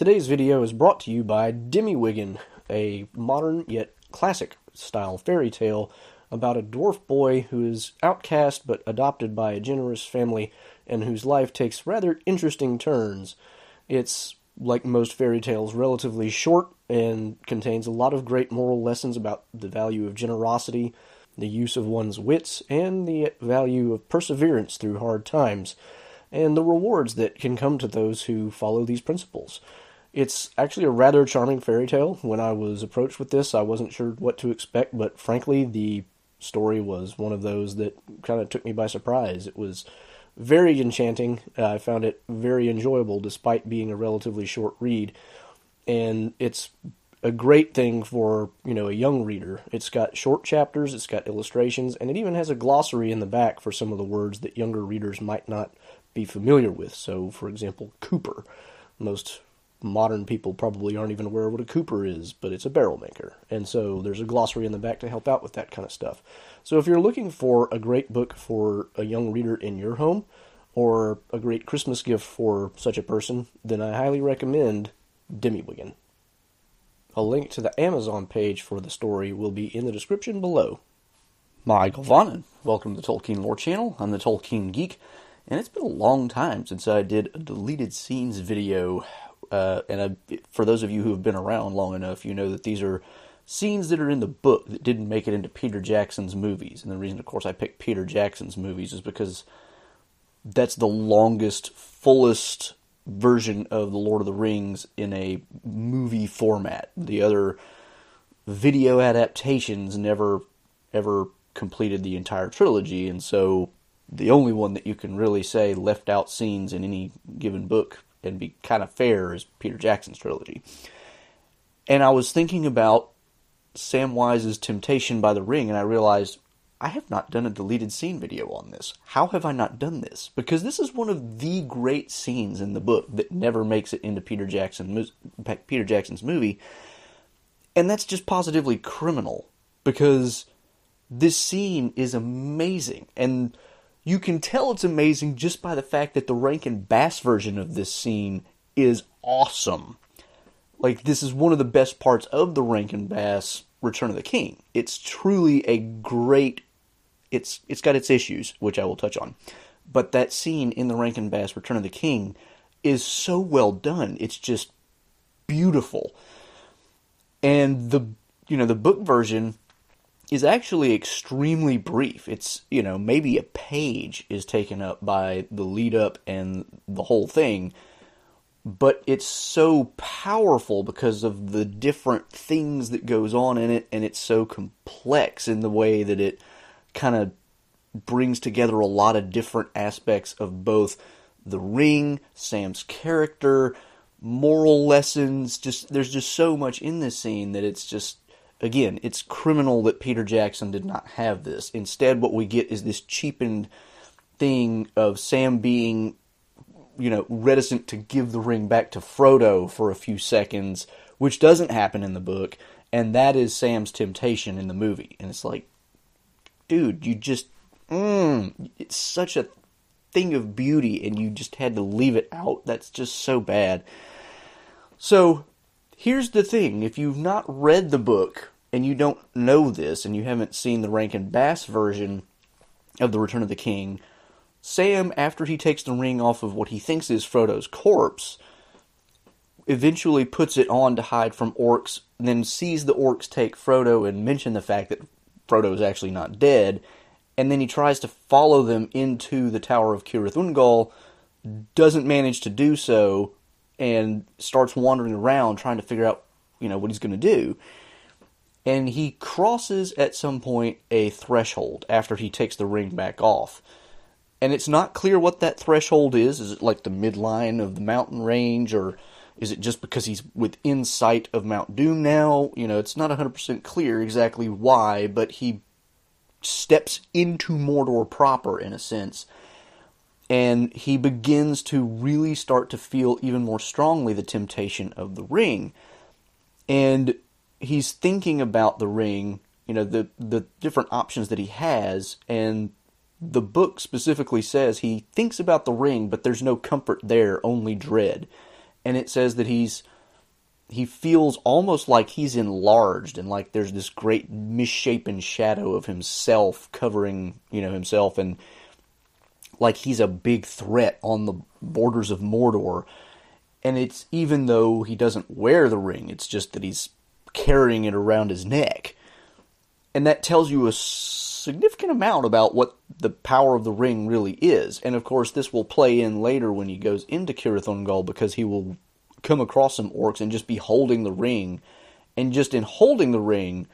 Today's video is brought to you by Demiwiggin, a modern yet classic style fairy tale about a dwarf boy who is outcast but adopted by a generous family and whose life takes rather interesting turns. It's, like most fairy tales, relatively short and contains a lot of great moral lessons about the value of generosity, the use of one's wits, and the value of perseverance through hard times, and the rewards that can come to those who follow these principles. It's actually a rather charming fairy tale. When I was approached with this, I wasn't sure what to expect, but frankly, the story was one of those that kind of took me by surprise. It was very enchanting. Uh, I found it very enjoyable despite being a relatively short read. And it's a great thing for, you know, a young reader. It's got short chapters, it's got illustrations, and it even has a glossary in the back for some of the words that younger readers might not be familiar with. So, for example, Cooper. Most modern people probably aren't even aware what a cooper is, but it's a barrel maker. And so there's a glossary in the back to help out with that kind of stuff. So if you're looking for a great book for a young reader in your home, or a great Christmas gift for such a person, then I highly recommend Demiwiggin. A link to the Amazon page for the story will be in the description below. Michael Vonnen. Welcome to the Tolkien Lore Channel. I'm the Tolkien Geek, and it's been a long time since I did a deleted scenes video uh, and I, for those of you who have been around long enough, you know that these are scenes that are in the book that didn't make it into Peter Jackson's movies. And the reason, of course, I picked Peter Jackson's movies is because that's the longest, fullest version of the Lord of the Rings in a movie format. The other video adaptations never ever completed the entire trilogy, and so the only one that you can really say left out scenes in any given book and be kind of fair as Peter Jackson's trilogy. And I was thinking about Samwise's Temptation by the Ring, and I realized I have not done a deleted scene video on this. How have I not done this? Because this is one of the great scenes in the book that never makes it into Peter Jackson Peter Jackson's movie, and that's just positively criminal because this scene is amazing and you can tell it's amazing just by the fact that the Rankin Bass version of this scene is awesome. Like, this is one of the best parts of the Rankin Bass Return of the King. It's truly a great. It's it's got its issues, which I will touch on, but that scene in the Rankin Bass Return of the King is so well done. It's just beautiful, and the you know the book version is actually extremely brief. It's, you know, maybe a page is taken up by the lead up and the whole thing, but it's so powerful because of the different things that goes on in it and it's so complex in the way that it kind of brings together a lot of different aspects of both the ring, Sam's character, moral lessons, just there's just so much in this scene that it's just again, it's criminal that Peter Jackson did not have this. Instead, what we get is this cheapened thing of Sam being, you know, reticent to give the ring back to Frodo for a few seconds, which doesn't happen in the book, and that is Sam's temptation in the movie. And it's like, dude, you just, mm, it's such a thing of beauty, and you just had to leave it out. That's just so bad. So Here's the thing. If you've not read the book and you don't know this and you haven't seen the Rankin Bass version of The Return of the King, Sam, after he takes the ring off of what he thinks is Frodo's corpse, eventually puts it on to hide from orcs, then sees the orcs take Frodo and mention the fact that Frodo is actually not dead, and then he tries to follow them into the Tower of Cirith Ungol, doesn't manage to do so, and starts wandering around trying to figure out, you know, what he's going to do. And he crosses at some point a threshold after he takes the ring back off. And it's not clear what that threshold is. Is it like the midline of the mountain range, or is it just because he's within sight of Mount Doom now? You know, it's not 100% clear exactly why, but he steps into Mordor proper in a sense and he begins to really start to feel even more strongly the temptation of the ring. And he's thinking about the ring, you know, the the different options that he has and the book specifically says he thinks about the ring, but there's no comfort there, only dread. and it says that he's he feels almost like he's enlarged and like there's this great misshapen shadow of himself covering you know himself and like he's a big threat on the borders of Mordor and it's even though he doesn't wear the ring it's just that he's carrying it around his neck and that tells you a significant amount about what the power of the ring really is and of course this will play in later when he goes into Cirith Ungol because he will come across some orcs and just be holding the ring. And just in holding the ring,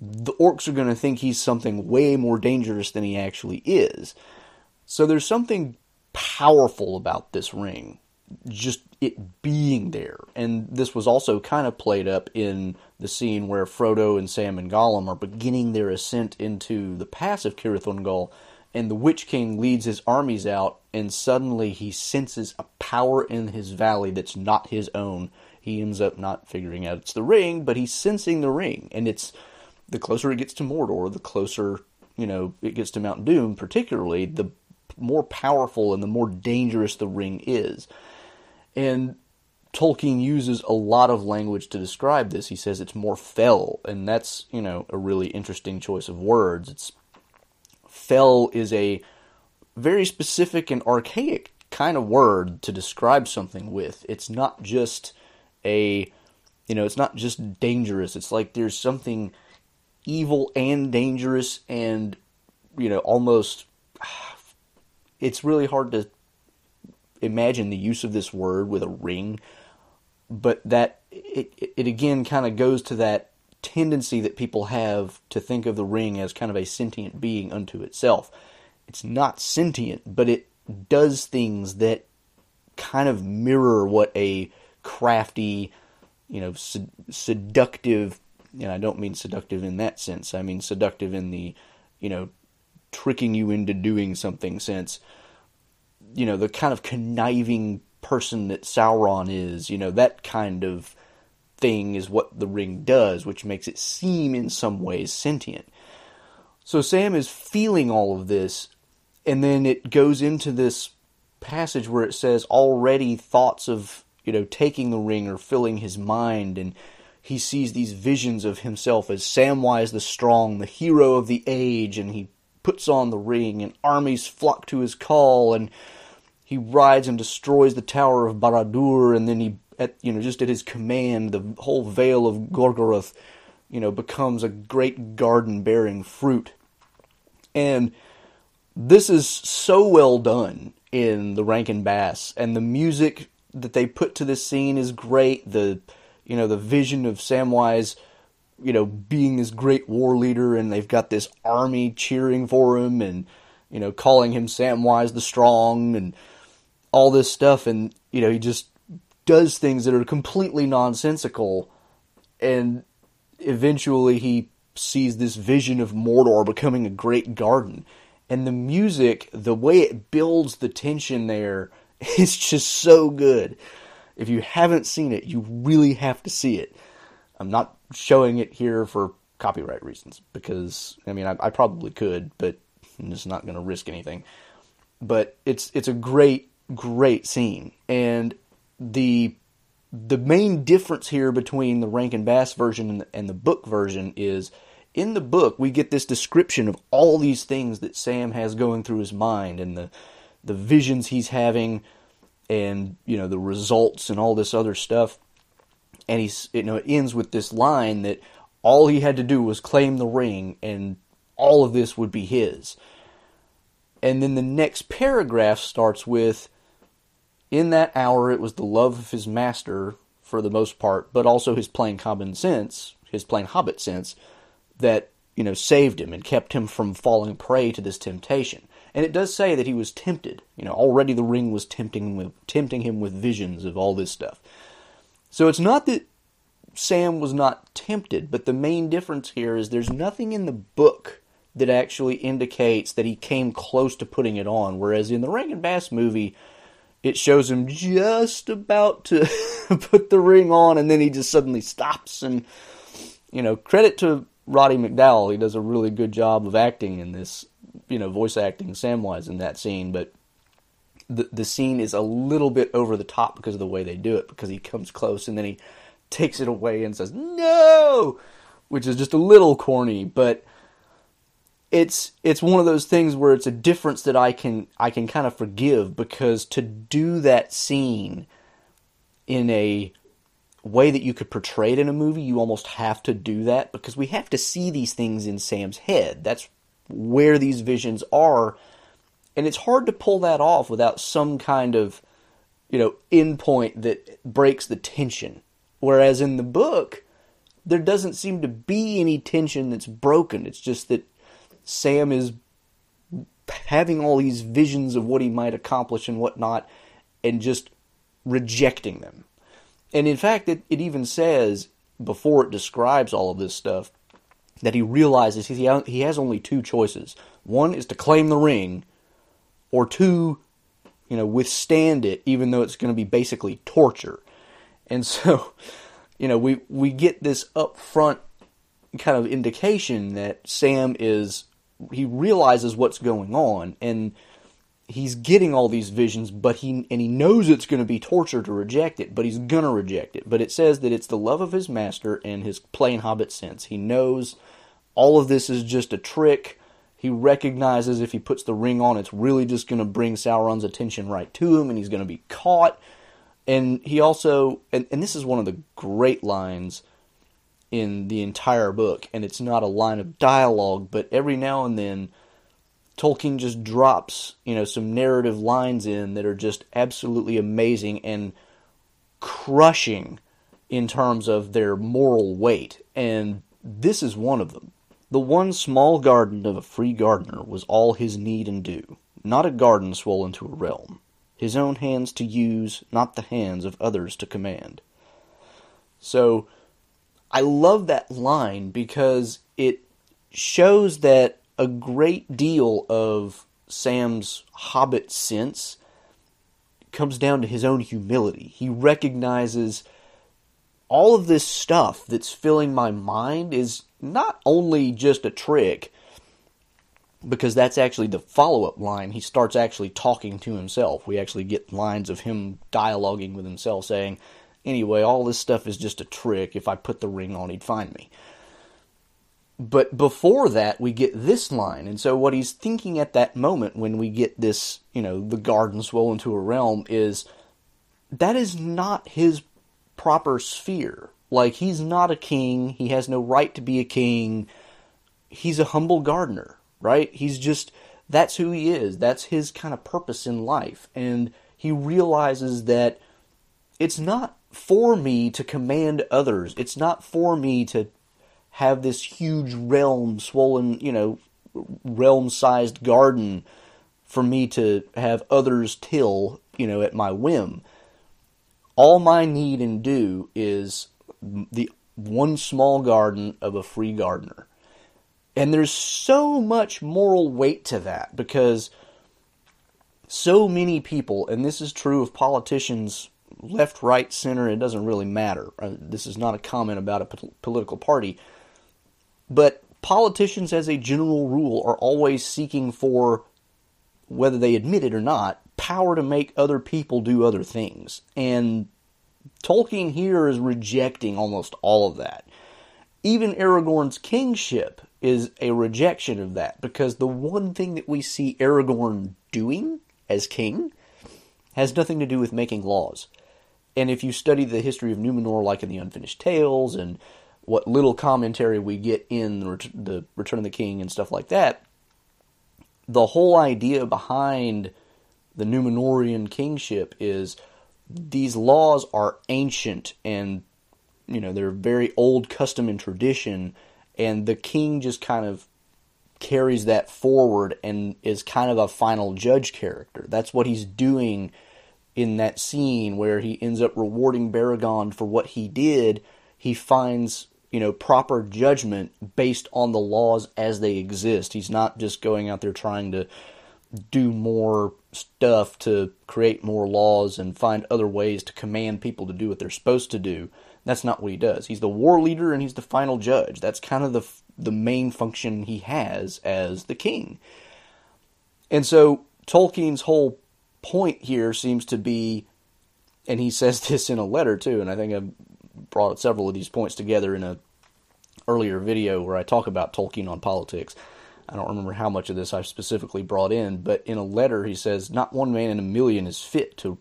the orcs are going to think he's something way more dangerous than he actually is. So there's something powerful about this ring, just it being there. And this was also kind of played up in the scene where Frodo and Sam and Gollum are beginning their ascent into the pass of Cirith Ungol and the Witch King leads his armies out, and suddenly he senses a power in his valley that's not his own. He ends up not figuring out it's the ring, but he's sensing the ring, and it's the closer it gets to Mordor, the closer you know it gets to Mount Doom, particularly the more powerful and the more dangerous the ring is. And Tolkien uses a lot of language to describe this. He says it's more fell, and that's you know a really interesting choice of words. It's fell is a very specific and archaic kind of word to describe something with. It's not just a, you know, it's not just dangerous. It's like there's something evil and dangerous and, you know, almost. It's really hard to imagine the use of this word with a ring, but that it, it again kind of goes to that tendency that people have to think of the ring as kind of a sentient being unto itself. It's not sentient, but it does things that kind of mirror what a crafty, you know, sed- seductive, and I don't mean seductive in that sense. I mean seductive in the, you know, tricking you into doing something since You know, the kind of conniving person that Sauron is, you know, that kind of thing is what the ring does, which makes it seem in some ways sentient. So Sam is feeling all of this, and then it goes into this passage where it says already thoughts of, you know, taking the ring or filling his mind, and he sees these visions of himself as Samwise the Strong, the hero of the age, and he puts on the ring, and armies flock to his call, and he rides and destroys the Tower of Barad-dûr, and then he at you know just at his command, the whole Vale of Gorgoroth, you know, becomes a great garden bearing fruit, and this is so well done in the Rankin Bass, and the music that they put to this scene is great. The you know the vision of Samwise, you know, being this great war leader, and they've got this army cheering for him, and you know, calling him Samwise the Strong, and all this stuff, and you know, he just does things that are completely nonsensical, and eventually he sees this vision of Mordor becoming a great garden. And the music, the way it builds the tension there, is just so good. If you haven't seen it, you really have to see it. I'm not showing it here for copyright reasons because I mean I, I probably could, but I'm just not going to risk anything. But it's it's a great great scene, and the the main difference here between the Rankin Bass version and the, and the book version is in the book we get this description of all these things that Sam has going through his mind and the the visions he's having and you know the results and all this other stuff and he's you know it ends with this line that all he had to do was claim the ring and all of this would be his and then the next paragraph starts with in that hour, it was the love of his master, for the most part, but also his plain common sense, his plain hobbit sense, that, you know, saved him and kept him from falling prey to this temptation. And it does say that he was tempted. You know, already the ring was tempting tempting him with visions of all this stuff. So it's not that Sam was not tempted, but the main difference here is there's nothing in the book that actually indicates that he came close to putting it on. Whereas in the Rankin Bass movie, it shows him just about to put the ring on, and then he just suddenly stops. And you know, credit to Roddy McDowall, he does a really good job of acting in this. You know, voice acting Samwise in that scene, but the the scene is a little bit over the top because of the way they do it. Because he comes close and then he takes it away and says no, which is just a little corny, but it's it's one of those things where it's a difference that I can I can kind of forgive because to do that scene in a way that you could portray it in a movie, you almost have to do that because we have to see these things in Sam's head. That's where these visions are. And it's hard to pull that off without some kind of, you know, endpoint that breaks the tension. Whereas in the book, there doesn't seem to be any tension that's broken. It's just that Sam is having all these visions of what he might accomplish and whatnot, and just rejecting them. And in fact, it, it even says, before it describes all of this stuff, that he realizes he, he has only two choices. One is to claim the ring, or two, you know, withstand it, even though it's going to be basically torture. And so, you know, we, we get this upfront kind of indication that Sam is, he realizes what's going on, and he's getting all these visions, but he and he knows it's going to be torture to reject it, but he's going to reject it. But it says that it's the love of his master and his plain hobbit sense. He knows all of this is just a trick. He recognizes if he puts the ring on, it's really just going to bring Sauron's attention right to him, and he's going to be caught. And he also, and, and this is one of the great lines in the entire book, and it's not a line of dialogue, but every now and then Tolkien just drops, you know, some narrative lines in that are just absolutely amazing and crushing in terms of their moral weight. And this is one of them. The one small garden of a free gardener was all his need and due, not a garden swollen to a realm, his own hands to use, not the hands of others to command. So, I love that line because it shows that a great deal of Sam's hobbit sense comes down to his own humility. He recognizes all of this stuff that's filling my mind is not only just a trick, because that's actually the follow up line. He starts actually talking to himself. We actually get lines of him dialoguing with himself saying, Anyway, all this stuff is just a trick. If I put the ring on, he'd find me. But before that, we get this line. And so, what he's thinking at that moment when we get this, you know, the garden swollen to a realm is that is not his proper sphere. Like, he's not a king. He has no right to be a king. He's a humble gardener, right? He's just, that's who he is. That's his kind of purpose in life. And he realizes that it's not for me to command others. It's not for me to have this huge realm, swollen, you know, realm sized garden for me to have others till, you know, at my whim. All my need and due is the one small garden of a free gardener. And there's so much moral weight to that because so many people, and this is true of politicians left, right, center, it doesn't really matter. Uh, this is not a comment about a political party but politicians, as a general rule, are always seeking for, whether they admit it or not, power to make other people do other things. And Tolkien here is rejecting almost all of that. Even Aragorn's kingship is a rejection of that because the one thing that we see Aragorn doing as king has nothing to do with making laws. And if you study the history of Numenor, like in the Unfinished Tales and what little commentary we get in the, Return of the King and stuff like that, the whole idea behind the Numenorean kingship is these laws are ancient and you know they're very old custom and tradition and the king just kind of carries that forward and is kind of a final judge character that's what he's doing in that scene where he ends up rewarding Beregond for what he did he finds you know, proper judgment based on the laws as they exist. He's not just going out there trying to do more stuff to create more laws and find other ways to command people to do what they're supposed to do. That's not what he does. He's the war leader and he's the final judge. That's kind of the the main function he has as the king. And so Tolkien's whole point here seems to be, and he says this in a letter too, and I think I brought several of these points together in a earlier video where I talk about Tolkien on politics. I don't remember how much of this I specifically brought in, but in a letter he says, "Not one man in a million is fit to,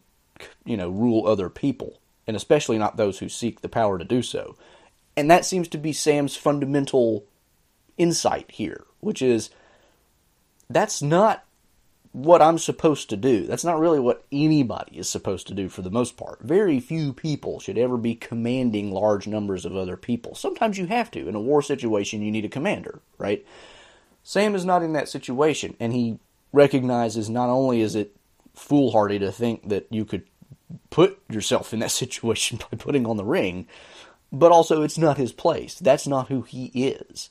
you know, rule other people, and especially not those who seek the power to do so." And that seems to be Sam's fundamental insight here, which is that's not what I'm supposed to do. That's not really what anybody is supposed to do for the most part. Very few people should ever be commanding large numbers of other people. Sometimes you have to. In a war situation, you need a commander, right? Sam is not in that situation, and he recognizes not only is it foolhardy to think that you could put yourself in that situation by putting on the ring, but also it's not his place. That's not who he is.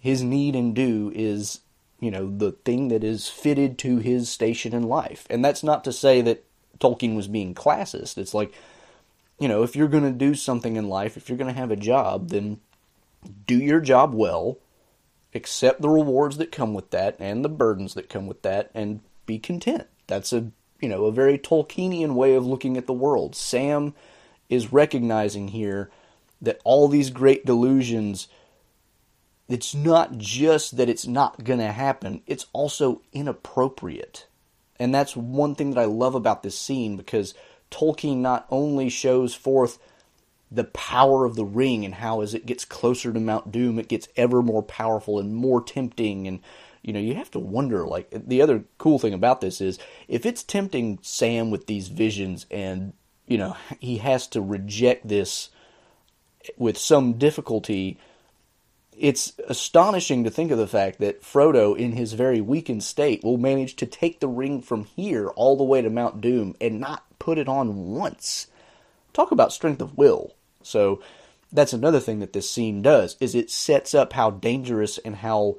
His need and due is you know, the thing that is fitted to his station in life. And that's not to say that Tolkien was being classist. It's like, you know, if you're going to do something in life, if you're going to have a job, then do your job well, accept the rewards that come with that and the burdens that come with that, and be content. That's a, you know, a very Tolkienian way of looking at the world. Sam is recognizing here that all these great delusions it's not just that it's not going to happen, it's also inappropriate. And that's one thing that I love about this scene because Tolkien not only shows forth the power of the ring and how as it gets closer to Mount Doom it gets ever more powerful and more tempting and you know you have to wonder like the other cool thing about this is if it's tempting Sam with these visions and you know he has to reject this with some difficulty it's astonishing to think of the fact that Frodo, in his very weakened state, will manage to take the ring from here all the way to Mount Doom and not put it on once. Talk about strength of will. So that's another thing that this scene does is it sets up how dangerous and how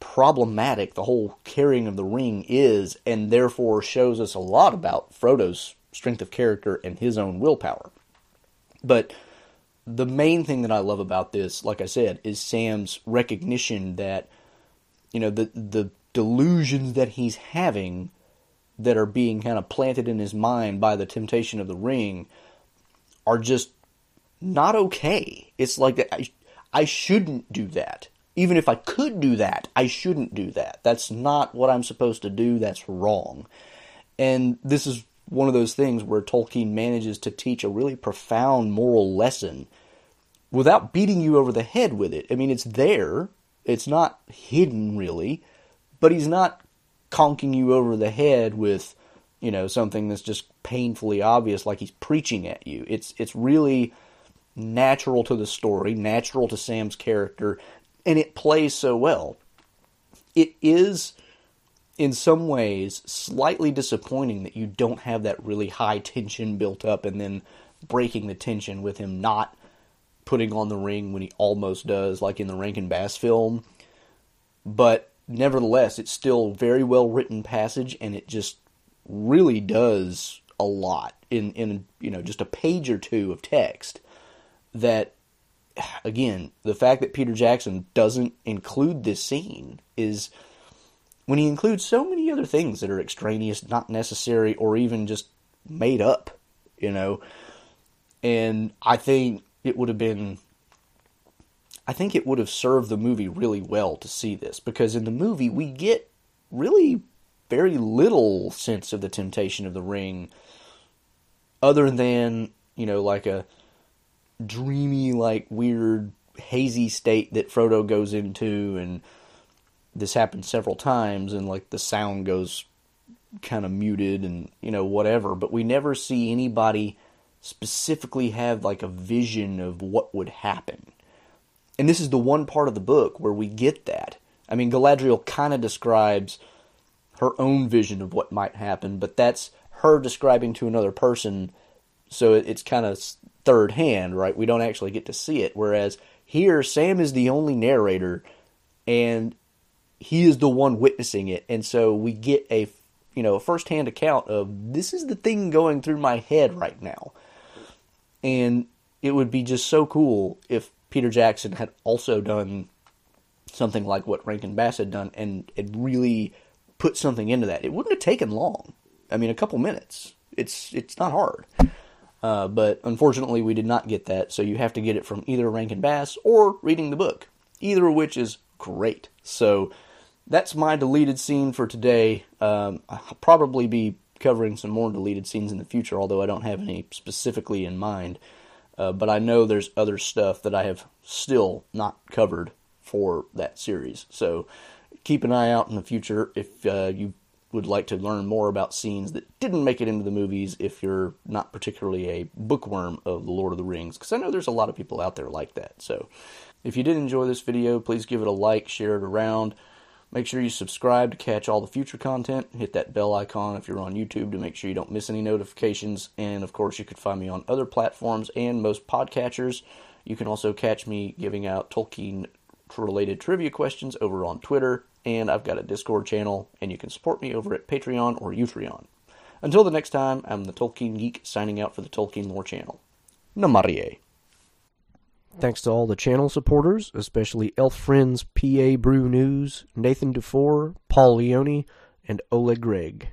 problematic the whole carrying of the ring is and therefore shows us a lot about Frodo's strength of character and his own willpower. But the main thing that I love about this, like I said, is Sam's recognition that you know the the delusions that he's having that are being kind of planted in his mind by the temptation of the ring are just not okay. It's like that I, I shouldn't do that. Even if I could do that, I shouldn't do that. That's not what I'm supposed to do. That's wrong. And this is one of those things where Tolkien manages to teach a really profound moral lesson without beating you over the head with it. I mean, it's there, it's not hidden really, but he's not conking you over the head with, you know, something that's just painfully obvious like he's preaching at you. It's it's really natural to the story, natural to Sam's character, and it plays so well. It is in some ways slightly disappointing that you don't have that really high tension built up and then breaking the tension with him not putting on the ring when he almost does, like in the Rankin Bass film. But nevertheless, it's still very well written passage, and it just really does a lot in in you know just a page or two of text. That again, the fact that Peter Jackson doesn't include this scene is when he includes so many other things that are extraneous, not necessary, or even just made up, you know. And I think it would have been. I think it would have served the movie really well to see this because in the movie we get really very little sense of the temptation of the ring other than, you know, like a dreamy, like weird, hazy state that Frodo goes into and this happens several times and like the sound goes kind of muted and you know whatever but we never see anybody specifically have like a vision of what would happen. And this is the one part of the book where we get that. I mean galadriel kind of describes her own vision of what might happen but that's her describing to another person so it's kind of third hand right we don't actually get to see it whereas here sam is the only narrator and he is the one witnessing it, and so we get a you know a firsthand account of this is the thing going through my head right now, and it would be just so cool if Peter Jackson had also done something like what Rankin Bass had done and had really put something into that. It wouldn't have taken long. I mean, a couple minutes. It's it's not hard. Uh, but unfortunately, we did not get that, so you have to get it from either Rankin Bass or reading the book, either of which is great. So that's my deleted scene for today. Um, I'll probably be covering some more deleted scenes in the future, although I don't have any specifically in mind. Uh, but I know there's other stuff that I have still not covered for that series. So keep an eye out in the future if uh, you would like to learn more about scenes that didn't make it into the movies if you're not particularly a bookworm of The Lord of the Rings, because I know there's a lot of people out there like that. So if you did enjoy this video, please give it a like, share it around. Make sure you subscribe to catch all the future content. Hit that bell icon if you're on YouTube to make sure you don't miss any notifications. And of course, you can find me on other platforms and most podcatchers. You can also catch me giving out Tolkien related trivia questions over on Twitter. And I've got a Discord channel, and you can support me over at Patreon or Utreon. Until the next time, I'm the Tolkien Geek signing out for the Tolkien Lore channel. Namarie. Thanks to all the channel supporters, especially Elf Friends PA Brew News, Nathan DeFore, Paul Leone, and Oleg Gregg.